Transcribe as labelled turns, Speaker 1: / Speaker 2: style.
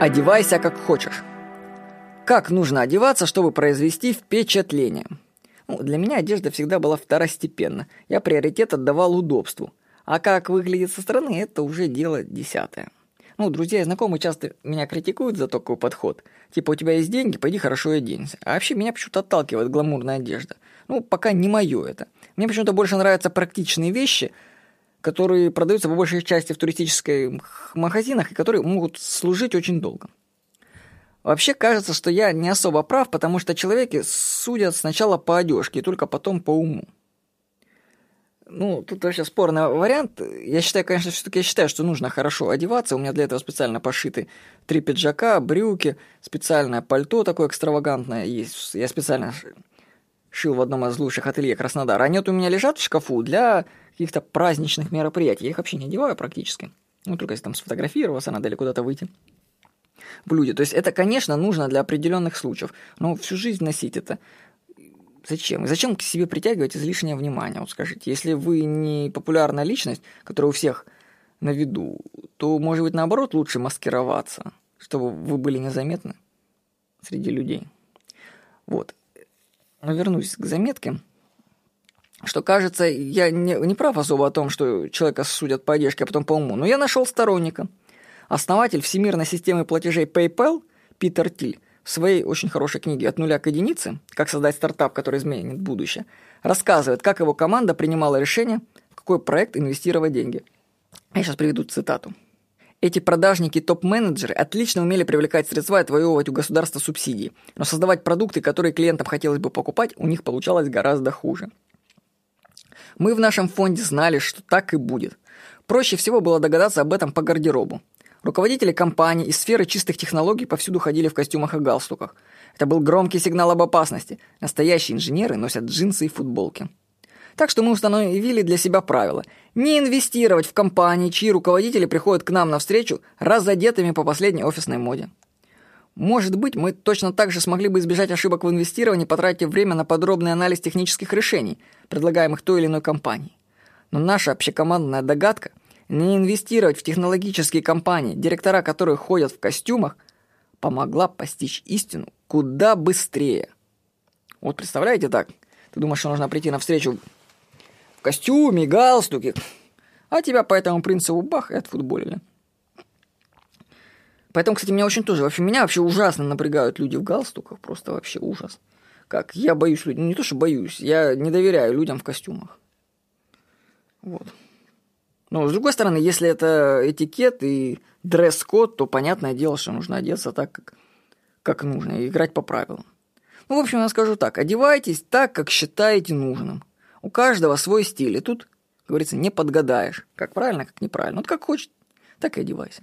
Speaker 1: Одевайся как хочешь. Как нужно одеваться, чтобы произвести впечатление? Ну, для меня одежда всегда была второстепенна. Я приоритет отдавал удобству. А как выглядит со стороны, это уже дело десятое. Ну, друзья и знакомые часто меня критикуют за такой подход. Типа, у тебя есть деньги, пойди хорошо оденься. А вообще меня почему-то отталкивает гламурная одежда. Ну, пока не мое это. Мне почему-то больше нравятся практичные вещи – которые продаются по большей части в туристических магазинах и которые могут служить очень долго. Вообще кажется, что я не особо прав, потому что человеки судят сначала по одежке только потом по уму. Ну, тут вообще спорный вариант. Я считаю, конечно, все-таки я считаю, что нужно хорошо одеваться. У меня для этого специально пошиты три пиджака, брюки, специальное пальто такое экстравагантное есть. Я специально шил в одном из лучших ателье Краснодара. Они вот у меня лежат в шкафу для каких-то праздничных мероприятий. Я их вообще не одеваю практически. Ну, только если там сфотографироваться надо или куда-то выйти в люди. То есть это, конечно, нужно для определенных случаев, но всю жизнь носить это Зачем? Зачем к себе притягивать излишнее внимание? Вот скажите, если вы не популярная личность, которая у всех на виду, то, может быть, наоборот, лучше маскироваться, чтобы вы были незаметны среди людей. Вот. Но вернусь к заметке что, кажется, я не, не прав особо о том, что человека судят по одежке, а потом по уму, но я нашел сторонника. Основатель всемирной системы платежей PayPal Питер Тиль в своей очень хорошей книге «От нуля к единице. Как создать стартап, который изменит будущее» рассказывает, как его команда принимала решение, в какой проект инвестировать деньги. Я сейчас приведу цитату. Эти продажники топ-менеджеры отлично умели привлекать средства и отвоевывать у государства субсидии, но создавать продукты, которые клиентам хотелось бы покупать, у них получалось гораздо хуже. Мы в нашем фонде знали, что так и будет. Проще всего было догадаться об этом по гардеробу. Руководители компаний из сферы чистых технологий повсюду ходили в костюмах и галстуках. Это был громкий сигнал об опасности. Настоящие инженеры носят джинсы и футболки. Так что мы установили для себя правило – не инвестировать в компании, чьи руководители приходят к нам навстречу разодетыми по последней офисной моде. Может быть, мы точно так же смогли бы избежать ошибок в инвестировании, потратив время на подробный анализ технических решений, предлагаемых той или иной компанией. Но наша общекомандная догадка – не инвестировать в технологические компании, директора которых ходят в костюмах, помогла постичь истину куда быстрее. Вот представляете так? Ты думаешь, что нужно прийти на встречу в костюме, галстуке, а тебя по этому принципу бах и отфутболили. Поэтому, кстати, меня очень тоже, вообще, меня вообще ужасно напрягают люди в галстуках, просто вообще ужас. Как, я боюсь людей, не то, что боюсь, я не доверяю людям в костюмах. Вот. Но, с другой стороны, если это этикет и дресс-код, то понятное дело, что нужно одеться так, как, как нужно, и играть по правилам. Ну, в общем, я скажу так, одевайтесь так, как считаете нужным. У каждого свой стиль, и тут, как говорится, не подгадаешь, как правильно, как неправильно. Вот как хочешь, так и одевайся.